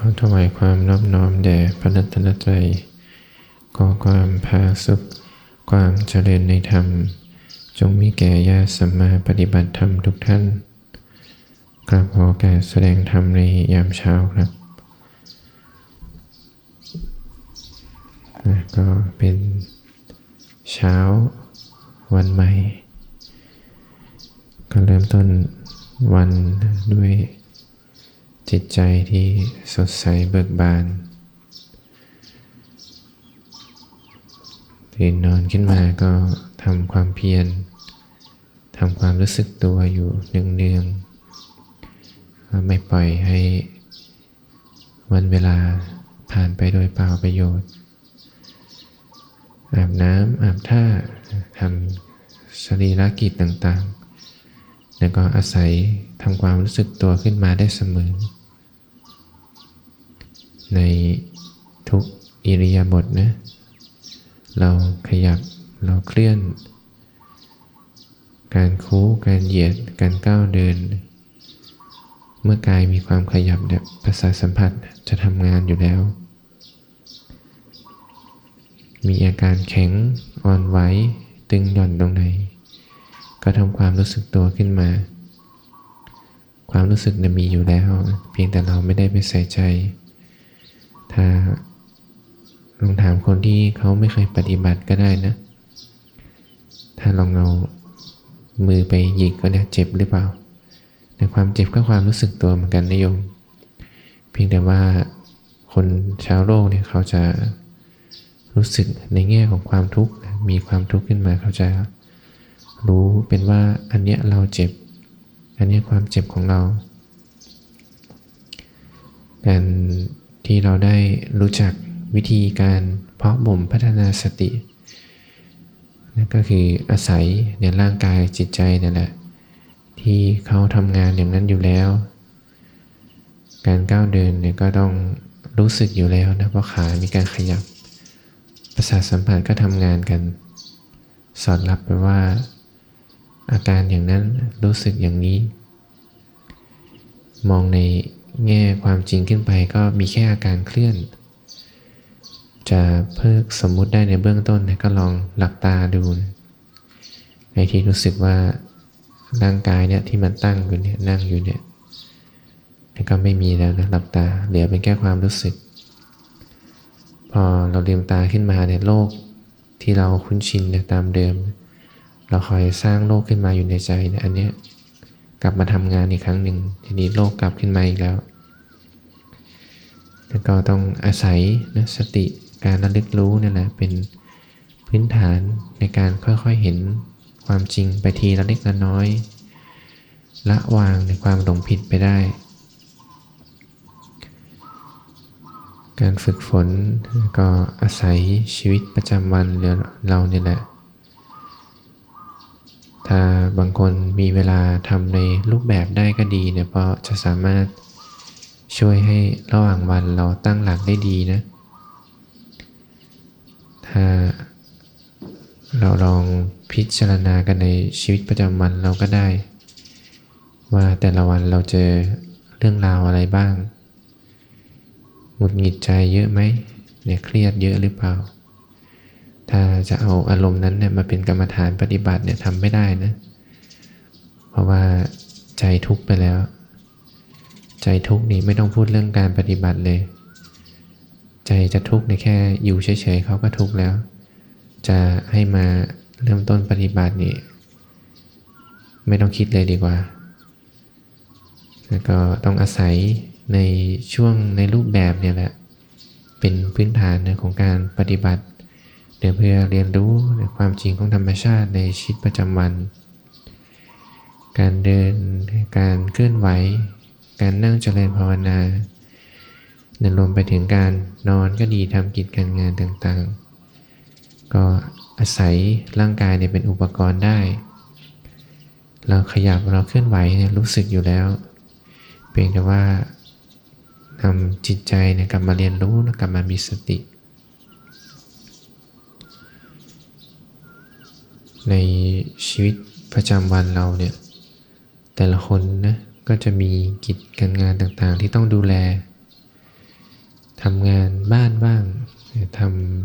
ขอถวายความนอบน้อมแด่พระนัตนตรัยขอความพาสุข ความเจริญในธรรม จงมีแก่ญาติสัมมาปฏิบัติธรรมทุกท่านกราบขอการแสดงธรรมในยามเช้าครับนะก็เป็นเช้าวันใหม่ ก็เริ่มต้นวันด้วย จิตใจที่สดใสเบิกบาน ตื่นนอนขึ้นมาก็ทำความเพียรทำความรู้สึกตัวอยู่เนืองๆไม่ปล่อยให้วันเวลาผ่านไปโดยเปล่าประโยชน์ อาบน้ำอาบท่าทำสรีระกิจต่างๆ แล้วก็อาศัยทำความรู้สึกตัวขึ้นมาได้เสมอ ในทุกอิริยาบถนะ เราขยับเราเคลื่อน การคู้การเหยียดการก้าวเดิน เมื่อกายมีความขยับเนี่ยประสาทสัมผัสจะทำงานอยู่แล้ว มีอาการแข็งอ่อนไหวตึงหย่อนตรงไหน ก็ทำความรู้สึกตัวขึ้นมา ความรู้สึกเนี่ยมีอยู่แล้ว เพียงแต่เราไม่ได้ไปใส่ใจ ลองถามคนที่เขาไม่เคยปฏิบัติก็ได้นะ ถ้าลองเอามือไปหยิกก็เนี่ยเจ็บหรือเปล่าในความเจ็บก็ความรู้สึกตัวเหมือนกันนะโยม เพียงแต่ว่าคนชาวโลกเนี่ยเขาจะรู้สึกในแง่ของความทุกข์ มีความทุกข์ขึ้นมาเขาจะรู้เป็นว่าอันเนี้ยเราเจ็บ อันเนี้ยความเจ็บของเรา การ ที่เราได้รู้จักวิธีการเพาะบ่มพัฒนาสตินั่นก็คืออาศัยในร่างกายจิตใจนั่นแหละที่เขาทำงานอย่างนั้นอยู่แล้ว การก้าวเดินเนี่ยก็ต้องรู้สึกอยู่แล้วนะเพราะขามีการขยับ ประสาทสัมผัสก็ทำงานกัน สอดรับไปว่า อาการอย่างนั้นรู้สึกอย่างนี้ มองใน แง่ความจริงขึ้นไปก็มีแค่อาการเคลื่อน จะเพิกสมมุติได้ในเบื้องต้นนะก็ลองหลับตาดูในที่รู้สึกว่าร่างกายเนี่ยที่มันตั้งอยู่เนี่ยนั่งอยู่เนี่ยก็ไม่มีแล้วนะหลับตาเหลือเป็นแค่ความรู้สึก พอเราลืมตาขึ้นมาเนี่ยโลกที่เราคุ้นชินเนี่ยตามเดิม เราคอยสร้างโลกขึ้นมาอยู่ในใจเนี่ยอันเนี้ยกลับมาทำงานอีกครั้งหนึ่งทีนี้โลกกลับขึ้นมาอีกแล้ว แล้วก็ต้องอาศัยนะสติการระลึกรู้นี่แหละเป็นพื้นฐานในการค่อยๆเห็นความจริงไปทีละเล็กละน้อย ละวางในความหลงผิดไปได้ การฝึกฝนก็อาศัยชีวิตประจำวันเราเนี่ยแหละ ถ้าบางคนมีเวลาทำในรูปแบบได้ก็ดีเนี่ยเพราะจะสามารถ ช่วยให้ระหว่างวันเราตั้งหลักได้ดีนะ ถ้าเราลองพิจารณากันในชีวิตประจำวันเราก็ได้ ว่าแต่ละวันเราเจอเรื่องราวอะไรบ้างหงุดหงิดใจเยอะไหมเนี่ยเครียดเยอะหรือเปล่า ถ้าจะเอาอารมณ์นั้นเนี่ยมาเป็นกรรมฐานปฏิบัติเนี่ยทำไม่ได้นะ เพราะว่าใจทุกข์ไปแล้ว ใจทุกข์นี่ไม่ต้องพูดเรื่องการปฏิบัติเลย ใจจะทุกข์ในแค่อยู่เฉยๆเขาก็ทุกข์แล้ว จะให้มาเริ่มต้นปฏิบัตินี่ไม่ต้องคิดเลยดีกว่า แล้วก็ต้องอาศัยในช่วงในรูปแบบเนี่ยแหละ เป็นพื้นฐานของการปฏิบัติเดี๋ยวเพื่อเรียนรู้ในความจริงของธรรมชาติในชีวิตประจำวัน การเดิน การเคลื่อนไหว การนั่งเจริญภาวนาเดินรวมไปถึงการนอนก็ดีทำกิจการงานต่างๆ ก็อาศัยร่างกายเนี่ยเป็นอุปกรณ์ได้ เราขยับเราเคลื่อนไหวเนี่ยรู้สึกอยู่แล้ว เพียงแต่ว่านำจิตใจเนี่ยกลับมาเรียนรู้กลับมามีสติ ในชีวิตประจำวันเราเนี่ยแต่ละคนนะ ก็จะมีกิจการงานต่างๆ ที่ต้องดูแลทำงานบ้านบ้างท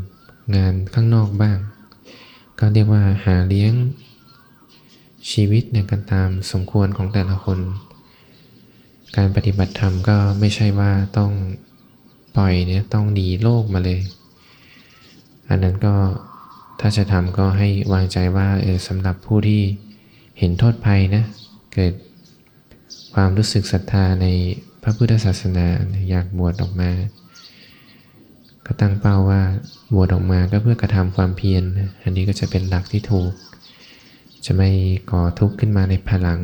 ำงานข้างนอกบ้าง ก็เรียกว่าหาเลี้ยงชีวิตเนี่ยกันตามสมควรของแต่ละคน การปฏิบัติธรรมก็ไม่ใช่ว่าต้องปล่อยเนี่ยต้องหนีโลกมาเลย อันนั้นก็ถ้าจะทำก็ให้วางใจว่าเออสำหรับผู้ที่เห็นโทษภัยนะ เกิด ความรู้สึกศรัทธาในพระพุทธศาสนาอยากบวชออกมา ก็ตั้งเป้าว่าบวชออกมาก็เพื่อกระทำความเพียร อันนี้ก็จะเป็นหลักที่ถูก จะไม่ก่อทุกข์ขึ้นมาในภายหลัง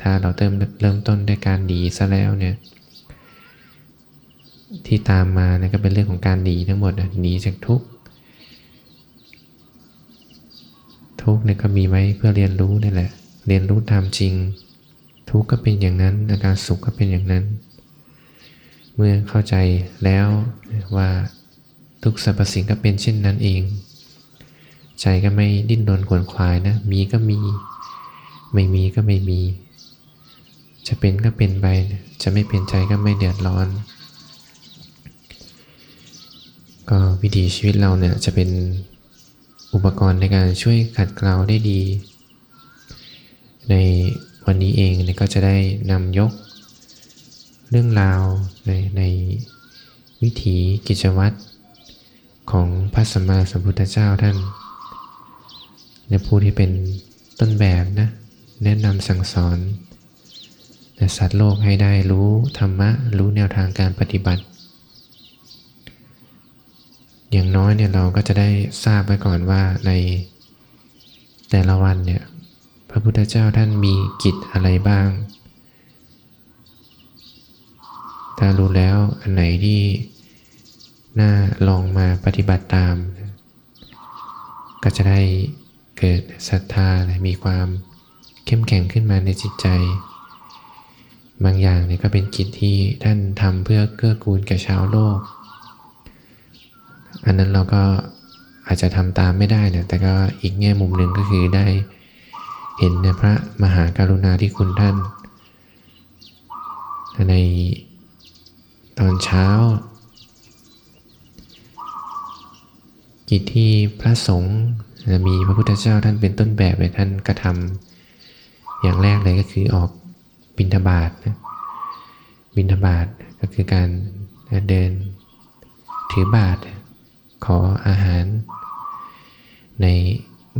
ถ้าเราเริ่มเริ่มต้นด้วยการดีซะแล้วเนี่ยที่ตามมานี่ยก็เป็นเรื่องของการดีทั้งหมดหนีจากทุกข์ทุกข์เนี่ยก็มีไว้เพื่อเรียนรู้นี่แหละ เรียนรู้ตามจริง ทุกข์ก็เป็นอย่างนั้น อาการสุขก็เป็นอย่างนั้น เมื่อเข้าใจแล้วว่าทุกสรรพสิ่งก็เป็นเช่นนั้นเอง ใจก็ไม่ดิ้นรนขวนขวายนะ มีก็มี ไม่มีก็ไม่มี จะเป็นก็เป็นไป จะไม่เป็นใจก็ไม่เดือดร้อน ก็วิถีชีวิตเราเนี่ยจะเป็นอุปกรณ์ในการช่วยขัดเกลาได้ดี ใน วันนี้เองเนี่ยก็จะได้นำยกเรื่องราวในในวิถีกิจวัตรของพระสัมมาสัมพุทธเจ้าท่านในผู้ที่เป็นต้นแบบนะแนะนำสั่งสอนสัตว์โลกให้ได้รู้ธรรมะ รู้แนวทางการปฏิบัติ อย่างน้อยเนี่ยเราก็จะได้ทราบไว้ก่อนว่าในแต่ละวันเนี่ย ระพุทธเจ้าท่านมีกิจอะไรบ้าง ถ้ารู้แล้วอันไหนที่น่าลองมาปฏิบัติตาม ก็จะได้เกิดศรัทธามีความเข้มแข็งขึ้นมาในจิตใจ บางอย่างเนี่ยก็เป็นกิจที่ท่านทำเพื่อเกื้อกูลแก่ชาวโลก อันนั้นเราก็อาจจะทำตามไม่ได้นะแต่ก็อีกแง่มุมหนึ่งก็คือได้ เห็นในพระมหาการุณาธิคุณท่าน ในตอนเช้า กิจที่พระสงฆ์มีพระพุทธเจ้าท่านเป็นต้นแบบเลยท่านกระทำอย่างแรกเลยก็คือออกบิณฑบาตนะบิณฑบาตก็คือการเดินถือบาตรขออาหารใน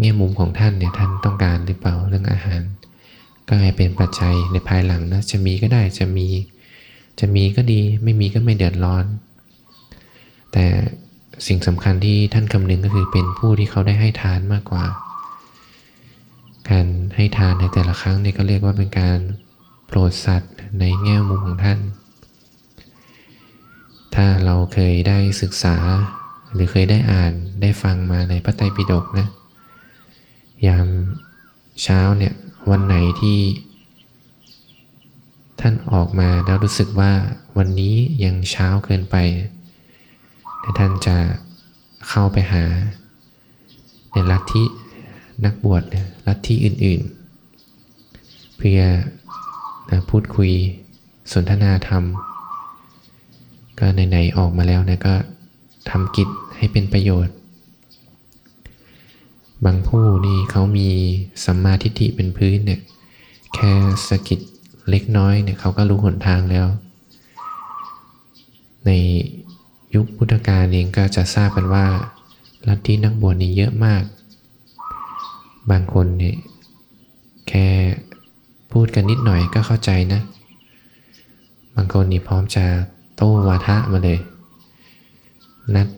แง่มุมของท่านเนี่ยท่านต้องการหรือเปล่าเรื่องอาหาร ก็ให้เป็นปัจจัยในภายหลังนะจะมีก็ได้จะมี จะมีก็ดีไม่มีก็ไม่เดือดร้อน แต่สิ่งสำคัญที่ท่านคำนึงก็คือเป็นผู้ที่เขาได้ให้ทานมากกว่า การให้ทานในแต่ละครั้งเนี่ยก็เรียกว่าเป็นการโปรดสัตว์ในแง่มุมของท่าน ถ้าเราเคยได้ศึกษาหรือเคยได้อ่านได้ฟังมาในพระไตรปิฎกนะ ยามเช้าเนี่ยวันไหนที่ ท่านออกมาแล้วรู้สึกว่าวันนี้ยังเช้าเกินไปท่านจะเข้าไปหา ในลัทธินักบวชลัทธิอื่นๆ เพื่อพูดคุยสนทนาธรรม ก็ไหนๆออกมาแล้วเนี่ยก็ทำกิจให้เป็นประโยชน์ บางผู้นี่เขามีสัมมาทิฏฐิเป็นพื้นเนี่ยแค่สกิดเล็กน้อยเนี่ยเขาก็รู้หนทางแล้ว ในยุคพุทธกาลเองก็จะทราบกันว่าลัทธินักบวชนี่เยอะมาก บางคนเนี่ยแค่พูดกันนิดหน่อยก็เข้าใจนะ บางคนนี่พร้อมจะโต้วาทะมาเลย นัด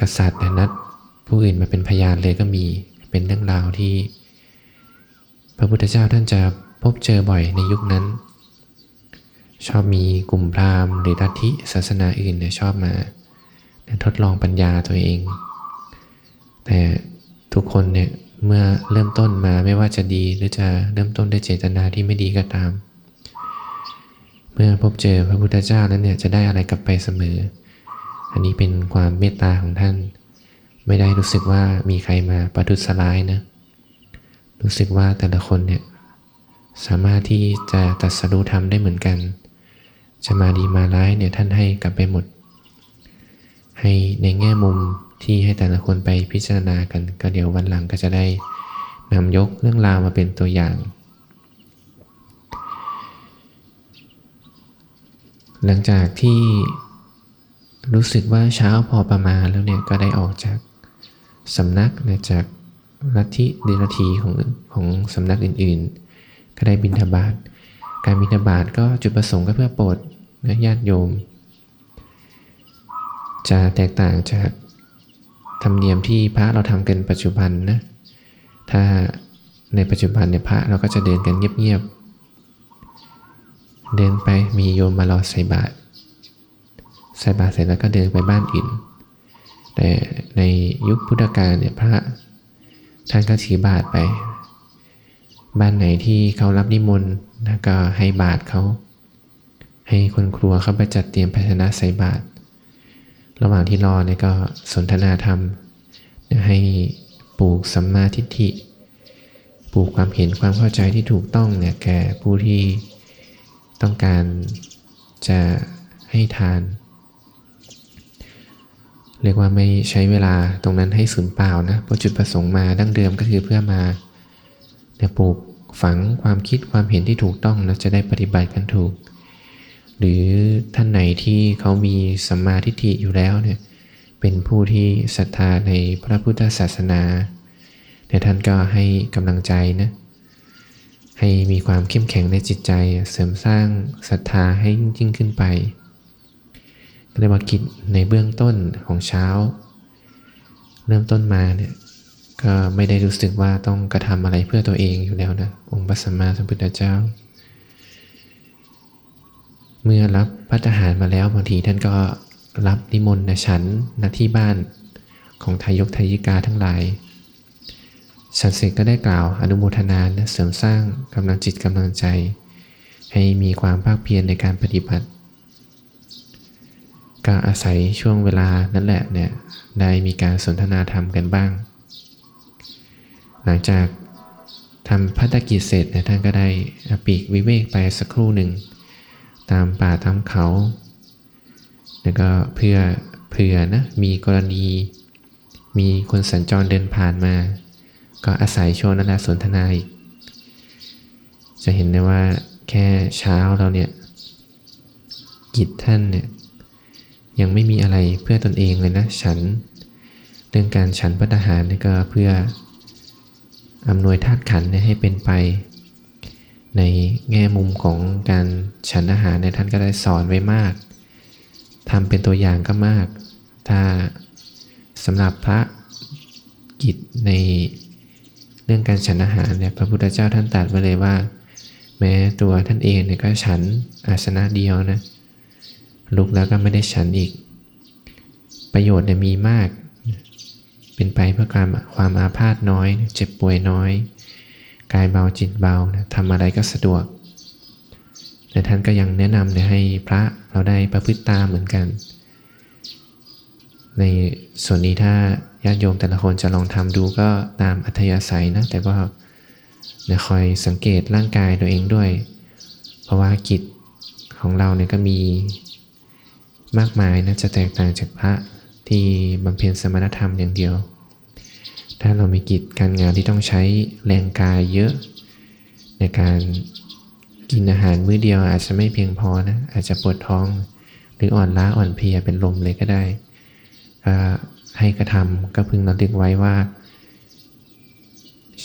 กษัตริย์นัดผู้อื่นมาเป็นพยานเลยก็มี เป็นเรื่องราวที่ พระพุทธเจ้าท่านจะพบเจอบ่อยในยุคนั้น ชอบมีกลุ่มพราหมณ์หรือลัทธิศาสนาอื่นเนี่ยชอบมาทดลองปัญญาตัวเอง แต่ทุกคนเนี่ยเมื่อเริ่มต้นมาไม่ว่าจะดีหรือจะเริ่มต้นด้วยเจตนาที่ไม่ดีก็ตาม เมื่อพบเจอพระพุทธเจ้านั้นเนี่ยจะได้อะไรกลับไปเสมอ อันนี้เป็นความเมตตาของท่าน ไม่ได้รู้สึกว่ามีใครมาประทุษร้ายนะ รู้สึกว่าแต่ละคนเนี่ยสามารถที่จะตัดสรู้ธรรมได้เหมือนกัน จะมาดีมาร้ายเนี่ยท่านให้กลับไปหมด ให้ในแง่มุมที่ให้แต่ละคนไปพิจารณากัน ก็เดี๋ยววันหลังก็จะได้นำยกเรื่องราวมาเป็นตัวอย่าง หลังจากที่รู้สึกว่าเช้าพอประมาณแล้วเนี่ยก็ได้ออกจาก สำนักนะจากลัทธิเดรัทีของของสำนักอื่นๆ ก็ได้บิณฑบาต การบิณฑบาตก็จุดประสงค์ก็เพื่อโปรดนะญาติโยม จะแตกต่างจากธรรมเนียมที่พระเราทำกันปัจจุบันนะ ถ้าในปัจจุบันเนี่ยพระเราก็จะเดินกันเงียบๆ เดินไปมีโยมมารอใส่บาตรใส่บาตรเสร็จแล้วก็เดินไปบ้านอื่น แต่ในยุคพุทธกาลเนี่ยพระท่านก็ถือบาตรไป บ้านไหนที่เขารับนิมนต์ก็ให้บาตรเขา ให้คนครัวเข้าไปจัดเตรียมภาชนะใส่บาตรระหว่างที่รอเนี่ยก็สนทนาธรรม ให้ปลูกสัมมาทิฏฐิ ปลูกความเห็นความเข้าใจที่ถูกต้องเนี่ยแก่ผู้ที่ต้องการจะให้ทาน เรียกว่าไม่ใช้เวลาตรงนั้นให้สูญเปล่านะเพราะจุดประสงค์มาดั้งเดิมก็คือเพื่อมาเนี่ยปลูกฝังความคิดความเห็นที่ถูกต้องนะจะได้ปฏิบัติกันถูก หรือท่านไหนที่เขามีสัมมาทิฏฐิอยู่แล้วเนี่ยเป็นผู้ที่ศรัทธาในพระพุทธศาสนาแต่ยท่านก็ให้กำลังใจนะให้มีความเข้มแข็งในจิตใจ เสริมสร้างศรัทธาให้ยิ่งขึ้นไป เลยมากิจในเบื้องต้นของเช้า เริ่มต้นมาเนี่ยก็ไม่ได้รู้สึกว่าต้องกระทำอะไรเพื่อตัวเองอยู่แล้วนะองค์พระสัมมาสัมพุทธเจ้า เมื่อรับพัฒหารมาแล้วบางทีท่านก็รับนิมนต์นะฉันณที่บ้านของทายกทายิกาทั้งหลายฉันเสร็จก็ได้กล่าวอนุโมทนาเสริมสร้างกำลังจิตกำลังใจ ให้มีความภาคเพียรในการปฏิบัติ ก็อาศัยช่วงเวลานั้นแหละเนี่ยได้มีการสนทนาธรรมกันบ้าง หลังจากทำพัฒกิจเสร็จเนี่ยท่านก็ได้ปีกวิเวกไปสักครู่หนึ่ง ตามป่าตามเขาแล้วก็เพื่อเผื่อนะมีกรณี มีคนสัญจรเดินผ่านมา ก็อาศัยช่วงนั้นสนทนาอีก จะเห็นได้ว่าแค่เช้าเราเนี่ยกิจท่านเนี่ย ยังไม่มีอะไรเพื่อตนเองเลยนะฉัน เรื่องการฉันพัฒหารนี่ก็เพื่ออำนวยธาตุขันให้เป็นไป ในแง่มุมของการฉันอาหารในท่านก็ได้สอนไว้มากทำเป็นตัวอย่างก็มาก ถ้าสำหรับพระกิจในเรื่องการฉันอาหารเนี่ยพระพุทธเจ้าท่านตรัสไว้เลยว่า แม้ตัวท่านเองเนี่ยก็ฉันอาสนะเดียวนะ ลุกแล้วก็ไม่ได้ฉันอีก ประโยชน์เนี่ยมีมาก เป็นไปเพื่อการความอาพาธน้อย เจ็บป่วยน้อย กายเบาจิตเบาทำอะไรก็สะดวก แต่ท่านก็ยังแนะนำให้พระเราได้ประพฤติตามเหมือนกัน ในส่วนนี้ถ้าญาติโยมแต่ละคนจะลองทำดูก็ตามอัธยาศัยนะ แต่ก็คอยสังเกตร่างกายตัวเองด้วย เพราะว่ากิจของเราเนี่ยก็มี มากมายนะจะแตกต่างจากพระที่บำเพ็ญสมณธรรมอย่างเดียว ถ้าเรามีกิจการงานที่ต้องใช้แรงกายเยอะ ในการกินอาหารมื้อเดียวอาจจะไม่เพียงพอนะอาจจะปวดท้อง หรืออ่อนล้าอ่อนเพลียเป็นลมเลยก็ได้ก็ให้กระทำก็พึงระลึกไว้ว่า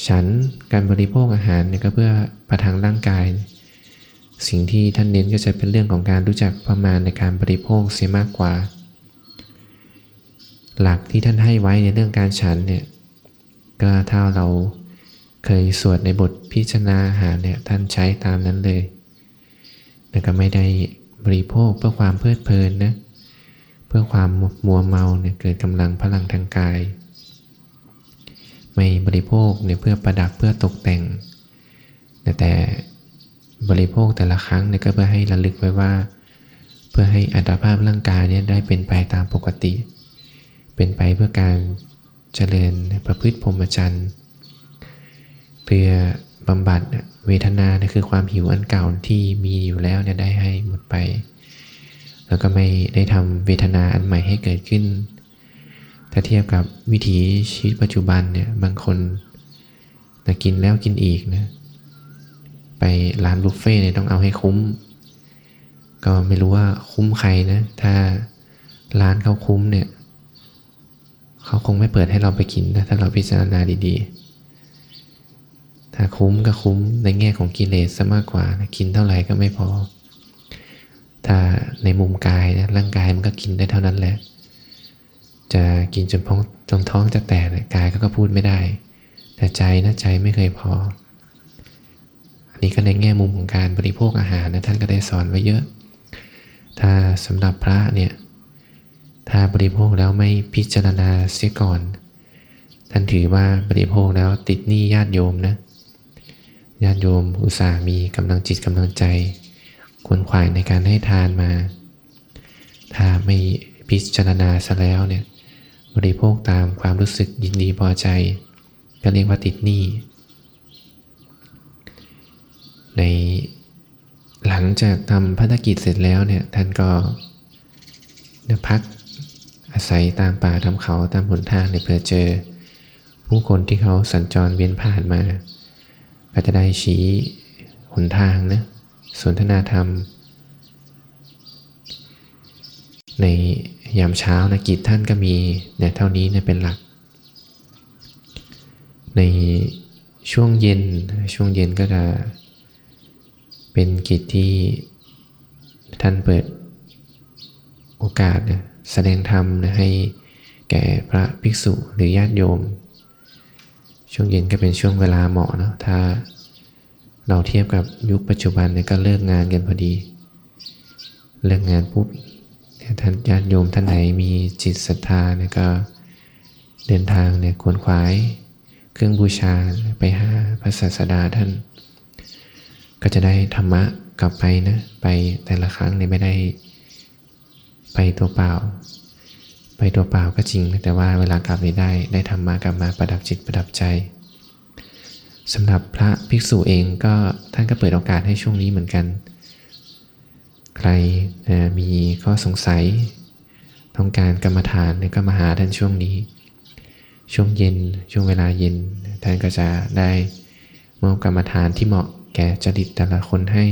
ฉันการบริโภคอาหารเนี่ยก็เพื่อประทังร่างกาย สิ่งที่ท่านเน้นก็จะเป็นเรื่องของการรู้จักประมาณในการบริโภคเสียมากกว่า หลักที่ท่านให้ไว้ในเรื่องการฉันเนี่ยก็ถ้าเราเคยสวดในบทพิจารณาอาหารเนี่ยท่านใช้ตามนั้นเลยแต่ก็ไม่ได้บริโภคเพื่อความเพลิดเพลินนะเพื่อความมัวเมาเนี่ยเกิดกำลังพลังทางกาย ไม่บริโภคเนี่ยเพื่อประดับเพื่อตกแต่ง แต่ บริโภคแต่ละครั้งเนี่ยก็เพื่อให้ระลึกไว้ว่า เพื่อให้อัตภาพร่างกายเนี่ยได้เป็นไปตามปกติ เป็นไปเพื่อการเจริญประพฤติพรหมจรรย์เพื่อบำบัดเวทนาเนี่ยคือความหิวอันเก่าที่มีอยู่แล้วเนี่ยได้ให้หมดไป แล้วก็ไม่ได้ทำเวทนาอันใหม่ให้เกิดขึ้น ถ้าเทียบกับวิถีชีวิตปัจจุบันเนี่ยบางคนนะกินแล้วกินอีกนะ ไปร้านบุฟเฟ่เนี่ยต้องเอาให้คุ้ม ก็ไม่รู้ว่าคุ้มใครนะ ถ้าร้านเขาคุ้มเนี่ยเขาคงไม่เปิดให้เราไปกินนะถ้าเราพิจารณาดีๆ ถ้าคุ้มก็คุ้มในแง่ของกิเลสซะมากกว่านะกินเท่าไหร่ก็ไม่พอ ถ้าในมุมกายนะร่างกายมันก็กินได้เท่านั้นแหละ จะกินจนท้องจนท้องจะแตกนะกายก็พูดไม่ได้ แต่ใจนะใจไม่เคยพอ นนี้ก็ในแง่มุมของการบริโภคอาหารนะท่านก็ได้สอนไว้เยอะ ถ้าสำหรับพระเนี่ยถ้าบริโภคแล้วไม่พิจารณาเสียก่อน ท่านถือว่าบริโภคแล้วติดหนี้ญาติโยมนะญาติโยมอุตส่าห์มีกำลังจิตกำลังใจควนขวายในการให้ทานมา ถ้าไม่พิจารณาซะแล้วเนี่ยบริโภคตามความรู้สึกยินดีพอใจ ก็เรียกว่าติดหนี้ ในหลังจากทำภารกิจเสร็จแล้วเนี่ยท่านก็พักอาศัยตามป่าทำเขาตามหนทางเนี่ยเพื่อเจอ ผู้คนที่เขาสัญจรเวียนผ่านมา ก็จะได้ชี้หนทางนะสนทนาธรรม ในยามเช้านะกิจท่านก็มีเนี่ยเท่านี้เนี่ยเป็นหลัก ในช่วงเย็นช่วงเย็นก็จะ เป็นกิจที่ท่านเปิดโอกาสนะแสดงธรรมนะให้แก่พระภิกษุหรือญาติโยม ช่วงเย็นก็เป็นช่วงเวลาเหมาะเนาะถ้าเราเทียบกับยุคปัจจุบันเนี่ยก็เลิกงานกันพอดี เลิกงานปุ๊บท่านญาติโยมท่านไหนมีจิตศรัทธาเนี่ยก็เดินทางเนี่ยควรขวาย เครื่องบูชาไปหาพระศาสดาท่าน ก็จะได้ธรรมะกลับไปนะ ไปแต่ละครั้งเนี่ยไม่ได้ ไปตัวเปล่า ไปตัวเปล่าก็จริง แต่ว่าเวลากลับไม่ได้ได้ทำมากลับมาประดับจิตประดับใจสำหรับพระภิกษุเองก็ท่านก็เปิดโอกาสให้ช่วงนี้เหมือนกัน ใครมีข้อสงสัย ต้องการกรรมฐานก็มาหาท่านช่วงนี้ ช่วงเย็นช่วงเวลาเย็นท่านก็จะได้มอบกรรมฐานที่เหมาะ แก่จริตแต่ละคนให้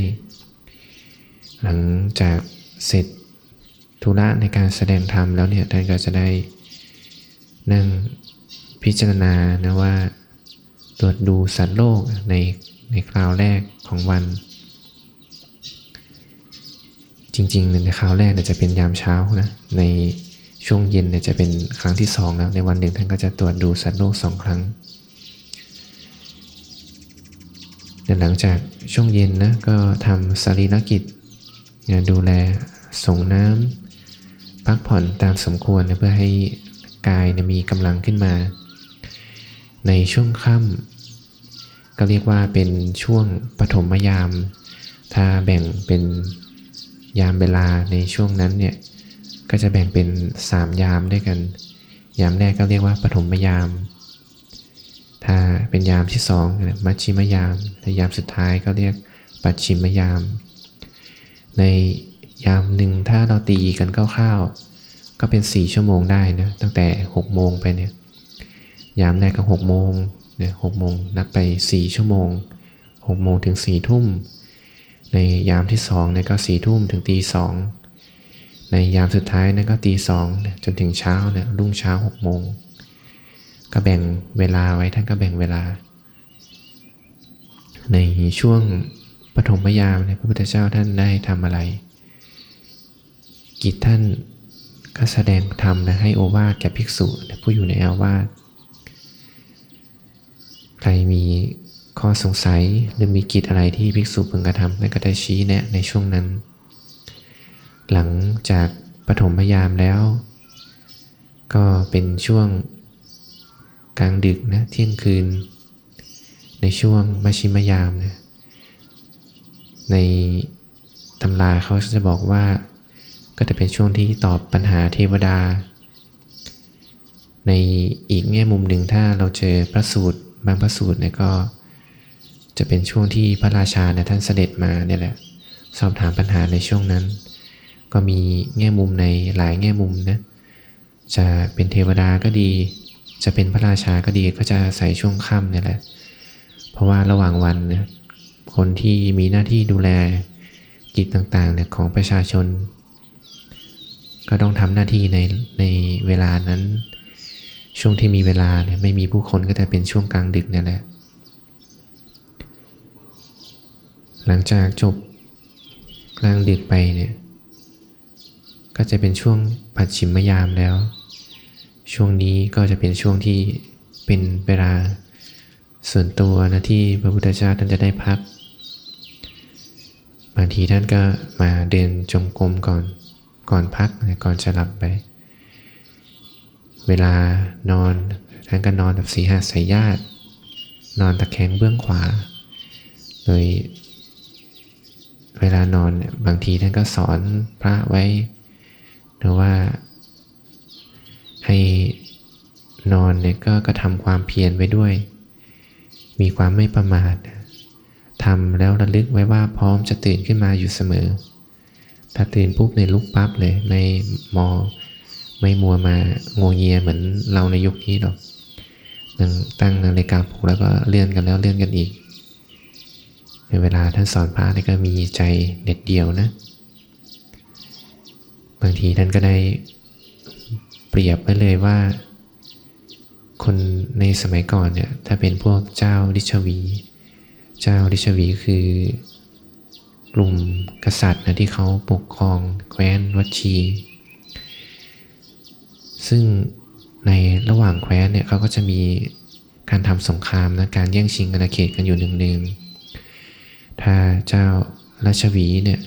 หลังจากเสร็จธุระในการแสดงธรรมแล้วเนี่ยท่านก็จะได้ นั่งพิจารณานะว่า ตรวจดูสัตว์โลกในในคราวแรกของวัน จริงๆในคราวแรกเนี่ยจะเป็นยามเช้านะในช่วงเย็นเนี่ยจะเป็นครั้งที่สองแล้วในวันหนึ่งท่านก็จะตรวจดูสัตว์โลกสองครั้ง หลังจากช่วงเย็นนะก็ทำสรีรกิจดูแลส่งน้ำพักผ่อนตามสมควรนะเพื่อให้กายนะมีกำลังขึ้นมา ในช่วงค่ำก็เรียกว่าเป็นช่วงปฐมยาม ถ้าแบ่งเป็นยามเวลาในช่วงนั้นเนี่ยก็จะแบ่งเป็น 3 ยามด้วยกัน ยามแรกก็เรียกว่าปฐมยาม ถ้าเป็นยามที่สองมัชชิมยามในยามสุดท้ายก็เรียกปัจฉิมยาม ในยามหนึ่งถ้าเราตีกันคร่าวๆก็เป็น4ชั่วโมงได้นะตั้งแต่6โมงไปเนี่ยยามแรกก็6โมงเนี่ยหกโมงนับไป 4 ชั่วโมง6โมงถึง4ทุ่ม ในยามที่2เนี่ยก็4ทุ่มถึงตีสองในยามสุดท้ายนั่นก็ตีสองจนถึงเช้าเนี่ยรุ่งเช้า6โมง ก็แบ่งเวลาไว้ท่านก็แบ่งเวลา ในช่วงปฐมยามเนี่ยพระพุทธเจ้าท่านได้ทำอะไร กิจท่านก็แสดงธรรมนะให้โอวาทแก่ภิกษุผู้อยู่ในอาวาสใครมีข้อสงสัยหรือมีกิจอะไรที่ภิกษุพึงกระทำนั่นก็ได้ชี้แนะในช่วงนั้น หลังจากปฐมพยามแล้ว ก็เป็นช่วง กลางดึกนะเที่ยงคืน ในช่วงมชิมยามนะในตำราเขาจะบอกว่า ก็จะเป็นช่วงที่ตอบปัญหาเทวดา ในอีกแง่มุมหนึ่งถ้าเราเจอพระสูตรบางพระสูตรเนี่ยก็ จะเป็นช่วงที่พระราชาเนี่ยท่านเสด็จมาเนี่ยแหละ สอบถามปัญหาในช่วงนั้น ก็มีแง่มุมในหลายแง่มุมนะจะเป็นเทวดาก็ดี จะเป็นพระราชาก็ดีก็จะใส่ช่วงค่ำเนี่ยแหละ เพราะว่าระหว่างวันนะคนที่มีหน้าที่ดูแลกิจต่างๆเนี่ยของประชาชน ก็ต้องทำหน้าที่ในในเวลานั้น ช่วงที่มีเวลาเนี่ยไม่มีผู้คนก็จะเป็นช่วงกลางดึกเนี่ยแหละ หลังจากจบกลางดึกไปเนี่ยก็จะเป็นช่วงปัจฉิมยามแล้ว ช่วงนี้ก็จะเป็นช่วงที่เป็นเวลาส่วนตัวนะที่พระพุทธเจ้าท่านจะได้พัก บางทีท่านก็มาเดินจงกรมก่อนก่อนพักก่อนจะหลับไป เวลานอนท่านก็นอนแบบสีหาสายญาตินอนตะแคงเบื้องขวา โดยเวลานอนบางทีท่านก็สอนพระไว้หรือว่า ให้นอนเนี่ยก็กระทำความเพียรไว้ด้วย มีความไม่ประมาททำแล้วระลึกไว้ว่าพร้อมจะตื่นขึ้นมาอยู่เสมอ ถ้าตื่นปุ๊บในลุกปั๊บเลยไม่มอไม่มัวมาโงเงียเหมือนเราในยุคนี้หรอกนั่งตั้งนาฬิกาปลุกแล้วก็เลื่อนกันแล้วเลื่อนกันอีก ในเวลาท่านสอนพระนี่ก็มีใจเด็ดเดียวนะ บางทีท่านก็ได้ เปรียบไว้เลยว่า คนในสมัยก่อนเนี่ย ถ้าเป็นพวกเจ้าลิชวี เจ้าลิชวีคือกลุ่มกษัตริย์นะที่เขาปกครองแคว้นวัชี ซึ่งในระหว่างแคว้นเนี่ยเขาก็จะมีการทำสงครามนะการแย่งชิงอาณาเขตกันอยู่หนึ่งๆถ้าเจ้าราชวีเนี่ย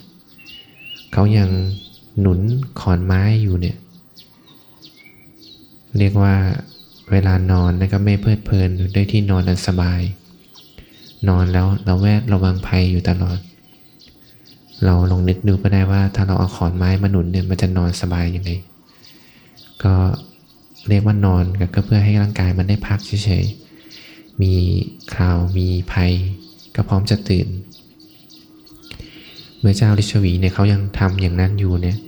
เขายังหนุนขอนไม้อยู่เนี่ย เรียกว่าเวลานอนนะก็ไม่เพลิดเพลินด้วยที่นอนอันสบาย นอนแล้วเราแวดระวังภัยอยู่ตลอด เราลองนึกดูก็ได้ว่า ถ้าเราเอาขอนไม้มาหนุนเนี่ยมันจะนอนสบายยังไง ก็เรียกว่านอนก็เพื่อให้ร่างกายมันได้พักเฉยๆ มีข่าวมีภัย ก็พร้อมจะตื่น เมื่อเจ้าลิชวีเนี่ยเขายังทำอย่างนั้นอยู่เนี่ย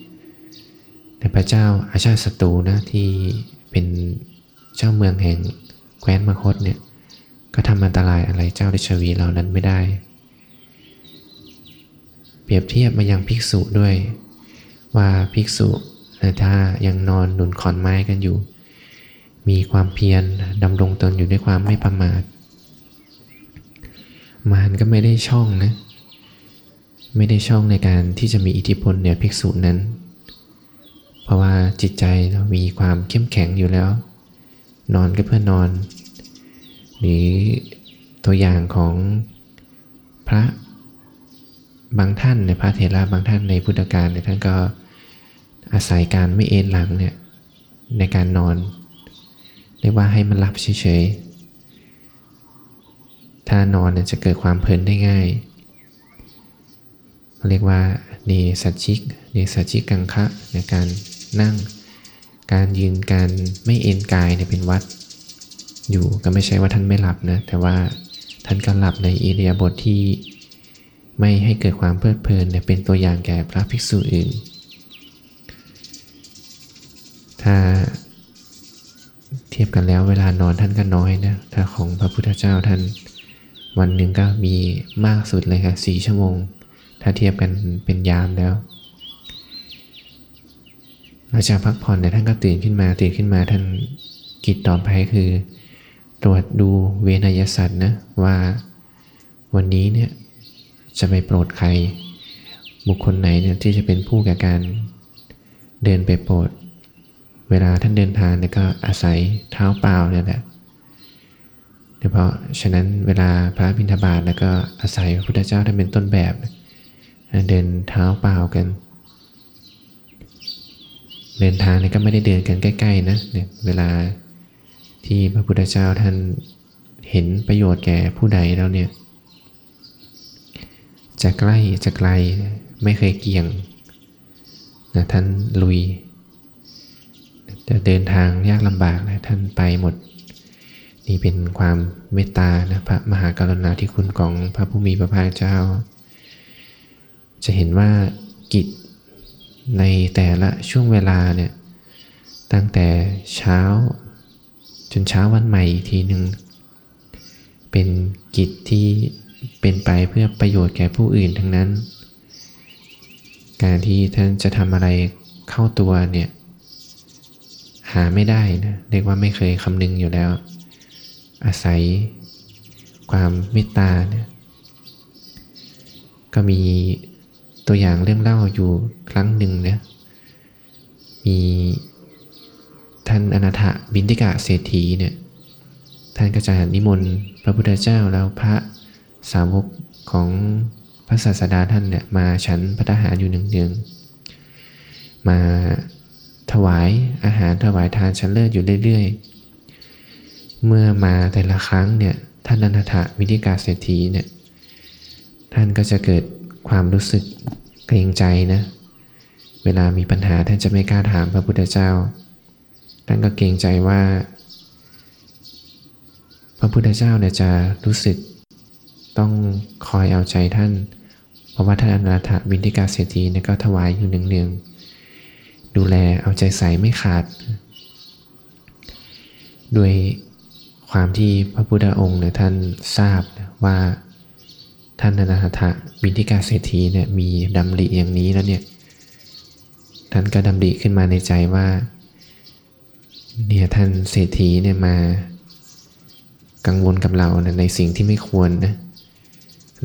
แต่พระเจ้าอาชาติศัตรูนะที่ เป็นเจ้าเมืองแห่งแคว้นมคตเนี่ยก็ทำอันตรายอะไรเจ้าลิชวีเหล่านั้นไม่ได้ เปรียบเทียบมายังภิกษุด้วย ว่าภิกษุถ้ายังนอนหนุนขอนไม้กันอยู่ มีความเพียรดำรงตนอยู่ด้วยความไม่ประมาทมารก็ไม่ได้ช่องนะ ไม่ได้ช่องในการที่จะมีอิทธิพลเหนือภิกษุนั้น เพราะว่าจิตใจเรามีความเข้มแข็งอยู่แล้ว นอนก็เพื่อนอน หรือตัวอย่างของพระบางท่านในพระเถระบางท่านในพุทธการเนี่ยท่านก็อาศัยการไม่เอนหลังเนี่ยในการนอนเรียกว่าให้มันหลับเฉยๆ ถ้านอนเนี่ยจะเกิดความเพลินได้ง่าย เรียกว่าเนสัชิกเนสัชิกังคะในการ นั่ง การยืนการไม่เอนกายเนี่ยเป็นวัดอยู่ก็ไม่ใช่ว่าท่านไม่หลับนะ แต่ว่าท่านก็หลับในอิเดียบทที่ไม่ให้เกิดความเพลิดเพลินเนี่ยเป็นตัวอย่างแก่พระภิกษุอื่น ถ้าเทียบกันแล้วเวลานอนท่านก็น้อยนะ ถ้าของพระพุทธเจ้าท่านวันหนึ่งก็มีมากสุดเลยค่ะสี่ชั่วโมง ถ้าเทียบกันเป็นยามแล้ว หลังจากพักผ่อนเนี่ยท่านก็ตื่นขึ้นมาตื่นขึ้นมาท่านกิจต่อไปคือ ตรวจดูเวนยสัตว์นะว่าวันนี้เนี่ยจะไปโปรดใคร บุคคลไหนเนี่ยที่จะเป็นผู้แก่การเดินไปโปรด เวลาท่านเดินทางเนี่ยก็อาศัยเท้าเปล่าเนี่ยแหละเฉพาะฉะนั้นเวลาพระบิณฑบาตแล้วก็อาศัยพระพุทธเจ้าท่านเป็นต้นแบบ เดินเท้าเปล่ากัน เดินทางนี่ก็ไม่ได้เดินกันใกล้ๆนะเนี่ยเวลาที่พระพุทธเจ้าท่านเห็นประโยชน์แก่ผู้ใดแล้วเนี่ย จะใกล้จะไกลไม่เคยเกี่ยงนะท่านลุย จะเดินทางยากลำบากนะท่านไปหมด นี่เป็นความเมตตานะพระมหากรุณาธิคุณของพระผู้มีพระภาคเจ้า จะเห็นว่ากิจ ในแต่ละช่วงเวลาเนี่ยตั้งแต่เช้า จนเช้าวันใหม่อีกทีหนึ่งเป็นกิจที่เป็นไปเพื่อประโยชน์แก่ผู้อื่นทั้งนั้น การที่ท่านจะทำอะไรเข้าตัวเนี่ยหาไม่ได้นะเรียกว่าไม่เคยคำนึงอยู่แล้ว อาศัยความเมตตาเนี่ยก็มี ตัวอย่างเรื่องเล่าอยู่ครั้งหนึ่งนะมีท่านอนาถบินทิกะเศรษฐีเนี่ยท่านก็จะนิมนต์พระพุทธเจ้าแล้วพระสาวกของพระศาสดาท่านเนี่ยมาฉันพระทหารอยู่หนึ่งเดือนมาถวายอาหารถวายทานชั้นเลิศอยู่เรื่อยๆ เมื่อมาแต่ละครั้งเนี่ยท่านอนาถวิธิกาเศรษฐีเนี่ยท่านก็จะเกิด ความรู้สึกเกรงใจนะ เวลามีปัญหาท่านจะไม่กล้าถามพระพุทธเจ้า ท่านก็เกรงใจว่า พระพุทธเจ้าเนี่ยจะรู้สึกต้องคอยเอาใจท่าน เพราะว่าท่านอนาถบินทิกาเศรษฐีเนี่ยก็ถวายอยู่เนืองๆดูแลเอาใจใส่ไม่ขาด ด้วยความที่พระพุทธองค์เนี่ยท่านทราบว่า ท่านอนาถบินทิกาเศรษฐีเนี่ยมีดำริอย่างนี้แล้วเนี่ย ท่านก็ดำริขึ้นมาในใจว่าเนี่ยท่านเศรษฐีเนี่ยมา กังวลกับเรานะในสิ่งที่ไม่ควรนะ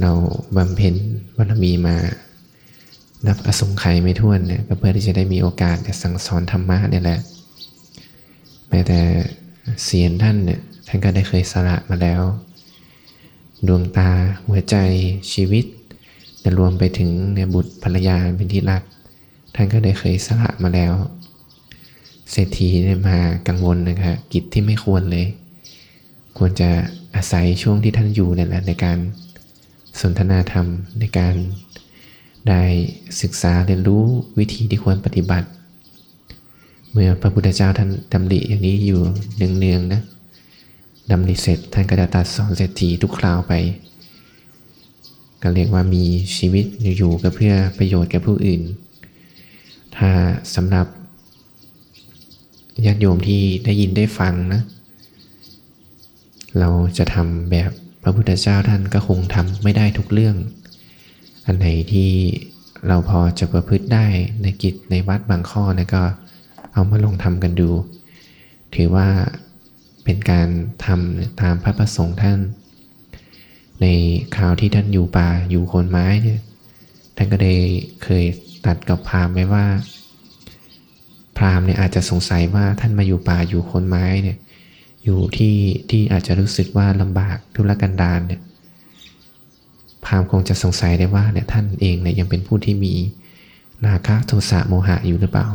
เราบำเพ็ญบารมีมา นับอสงไขยไม่ท้วนเนี่ยก็เพื่อที่จะได้มีโอกาสสั่งสอนธรรมะเนี่ยแหละแม้แต่เสียนท่านเนี่ยท่านก็ได้เคยสละมาแล้ว ดวงตาหัวใจชีวิต แต่รวมไปถึงเนี่ยบุตรภรรยาเป็นที่รัก ท่านก็ได้เคยสละมาแล้ว เศรษฐีเนี่ยมากังวลนะครับกิจที่ไม่ควรเลย ควรจะอาศัยช่วงที่ท่านอยู่เนี่ยแหละในการสนทนาธรรมในการได้ศึกษาเรียนรู้วิธีที่ควรปฏิบัติ เมื่อพระพุทธเจ้าท่านดำริอย่างนี้อยู่เนืองๆนะ ดำริเสร็จท่านก็จะตัดสอนเศรษฐีทุกคราวไป ก็เรียกว่ามีชีวิตอยู่ก็เพื่อประโยชน์แก่ผู้อื่น ถ้าสำหรับญาติโยมที่ได้ยินได้ฟังนะ เราจะทำแบบพระพุทธเจ้าท่านก็คงทำไม่ได้ทุกเรื่อง อันไหนที่เราพอจะประพฤติได้ในกิจในวัดบางข้อนะก็เอามาลองทำกันดู ถือว่า เป็นการทำตามพระประสงค์ท่าน ในคราวที่ท่านอยู่ป่าอยู่โคนไม้เนี่ยท่านก็ได้เคยตัดกับพราหมณ์ไว้ว่า พราหมณ์เนี่ยอาจจะสงสัยว่าท่านมาอยู่ป่าอยู่โคนไม้เนี่ยอยู่ที่ที่อาจจะรู้สึกว่าลำบากทุรกันดารเนี่ยพราหมณ์คงจะสงสัยได้ว่าเนี่ยท่านเองเนี่ยยังเป็นผู้ที่มีราคะโทสะโมหะอยู่หรือเปล่า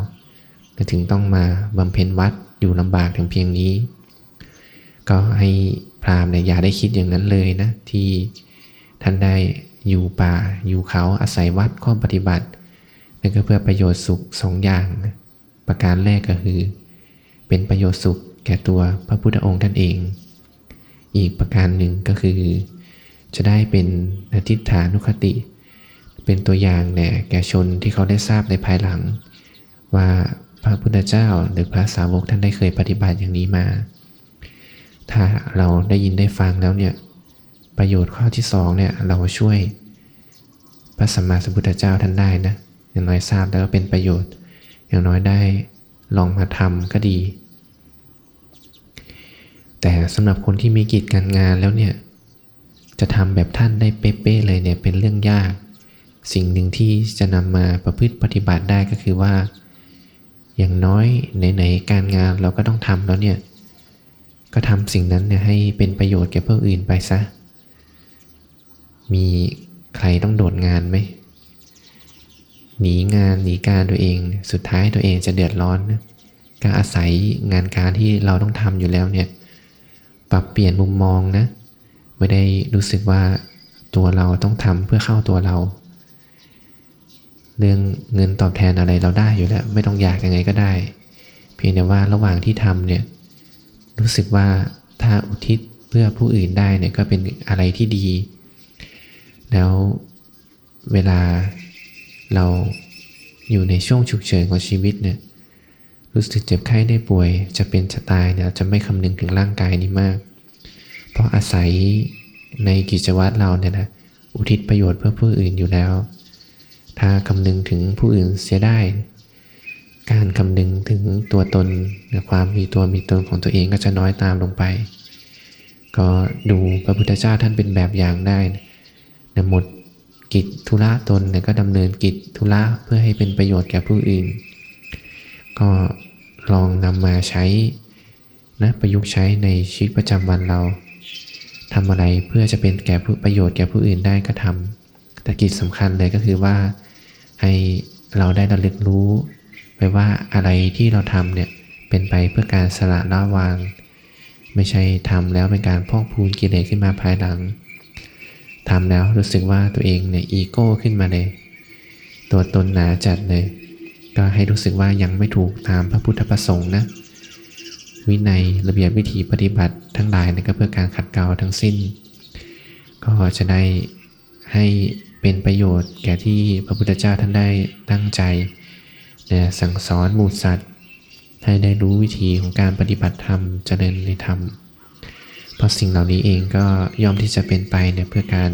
ถึงต้องมาบำเพ็ญวัดอยู่ลำบากถึงเพียงนี้ ก็ให้พราหมณ์เนี่ยอย่าได้คิดอย่างนั้นเลยนะ ที่ท่านได้อยู่ป่าอยู่เขาอาศัยวัดข้อปฏิบัตินั่นก็เพื่อประโยชน์สุขสองอย่าง ประการแรกก็คือ เป็นประโยชน์สุขแก่ตัวพระพุทธองค์ท่านเอง อีกประการหนึ่งก็คือ จะได้เป็นอธิฐานุคติ เป็นตัวอย่างแน่แก่ชนที่เขาได้ทราบในภายหลัง ว่าพระพุทธเจ้าหรือพระสาวกท่านได้เคยปฏิบัติอย่างนี้มา ถ้าเราได้ยินได้ฟังแล้วเนี่ยประโยชน์ข้อที่สองเนี่ยเราช่วยพระสัมมาสัมพุทธเจ้าท่านได้นะอย่างน้อยทราบแล้วก็เป็นประโยชน์ อย่างน้อยได้ลองมาทำก็ดี แต่สำหรับคนที่มีกิจการงานแล้วเนี่ยจะทำแบบท่านได้เป๊ะๆเลยเนี่ยเป็นเรื่องยาก สิ่งหนึ่งที่จะนำมาประพฤติปฏิบัติได้ก็คือว่า อย่างน้อยไหนๆการงานเราก็ต้องทำแล้วเนี่ย ก็ทำสิ่งนั้นเนี่ยให้เป็นประโยชน์แก่ผู้อื่นไปซะ มีใครต้องโดดงานไหม หนีงานหนีการตัวเอง สุดท้ายตัวเองจะเดือดร้อนนะก็อาศัยงานการที่เราต้องทำอยู่แล้วเนี่ย ปรับเปลี่ยนมุมมองนะ ไม่ได้รู้สึกว่าตัวเราต้องทำเพื่อเข้าตัวเรา เรื่องเงินตอบแทนอะไรเราได้อยู่แล้ว ไม่ต้องอยากยังไงก็ได้ เพียงแต่ว่าระหว่างที่ทำเนี่ย รู้สึกว่าถ้าอุทิศเพื่อผู้อื่นได้เนี่ยก็เป็นอะไรที่ดี แล้วเวลาเราอยู่ในช่วงฉุกเฉินของชีวิตเนี่ยรู้สึกเจ็บไข้ได้ป่วย จะเป็นจะตายเนี่ยจะไม่คำนึงถึงร่างกายนี้มาก เพราะอาศัยในกิจวัตรเราเนี่ยนะอุทิศประโยชน์เพื่อผู้อื่นอยู่แล้ว ถ้าคำนึงถึงผู้อื่นเสียได้ การคำนึงถึงตัวตนความมีตัวมีตนของตัวเองก็จะน้อยตามลงไป ก็ดูพระพุทธเจ้าท่านเป็นแบบอย่างได้นะหมดกิจธุระตนี่ก็ดำเนินกิจธุระเพื่อให้เป็นประโยชน์แก่ผู้อื่น ก็ลองนำมาใช้นะประยุกต์ใช้ในชีวิตประจำวันเราทำอะไรเพื่อจะเป็นแก่ผู้ประโยชน์แก่ผู้อื่นได้ก็ทำแต่กิจสำคัญเลยก็คือว่าให้เราได้ระลึกรู้ ไปว่าอะไรที่เราทำเนี่ยเป็นไปเพื่อการสละละวาง ไม่ใช่ทำแล้วเป็นการพอกพูนกิเลสขึ้นมาภายหลังทำแล้วรู้สึกว่าตัวเองเนี่ยอีโก้ขึ้นมาเลย ตัวตนหนาจัดเลย ก็ให้รู้สึกว่ายังไม่ถูกตามพระพุทธประสงค์นะ วินัยระเบียบวิธีปฏิบัติทั้งหลายนี่ก็เพื่อการขัดเกลาทั้งสิ้น ก็จะได้ให้เป็นประโยชน์แก่ที่พระพุทธเจ้าท่านได้ตั้งใจ เนี่ยสั่งสอนหมู่สัตว์ ให้ได้รู้วิธีของการปฏิบัติธรรมเจริญในธรรม เพราะสิ่งเหล่านี้เองก็ย่อมที่จะเป็นไปเนี่ยเพื่อการ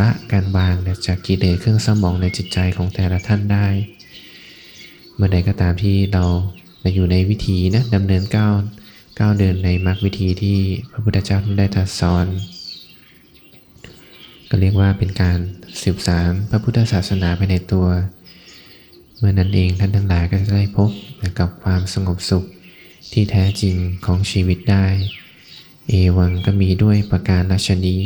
ละการวางจากกิเลสเครื่องสมองในจิตใจของแต่ละท่านได้ เมื่อใดก็ตามที่เราอยู่ในวิธีนะดำเนินก้าวก้าวเดินในมรรควิธีที่พระพุทธเจ้าได้ตรัสสอน ก็เรียกว่าเป็นการสืบสารพระพุทธศาสนาไปในตัว มื่อนั้นเองท่านทั้งหลายก็จะได้พบกับความสงบสุขที่แท้จริงของชีวิตได้ เอวังก็มีด้วยประการราชนี้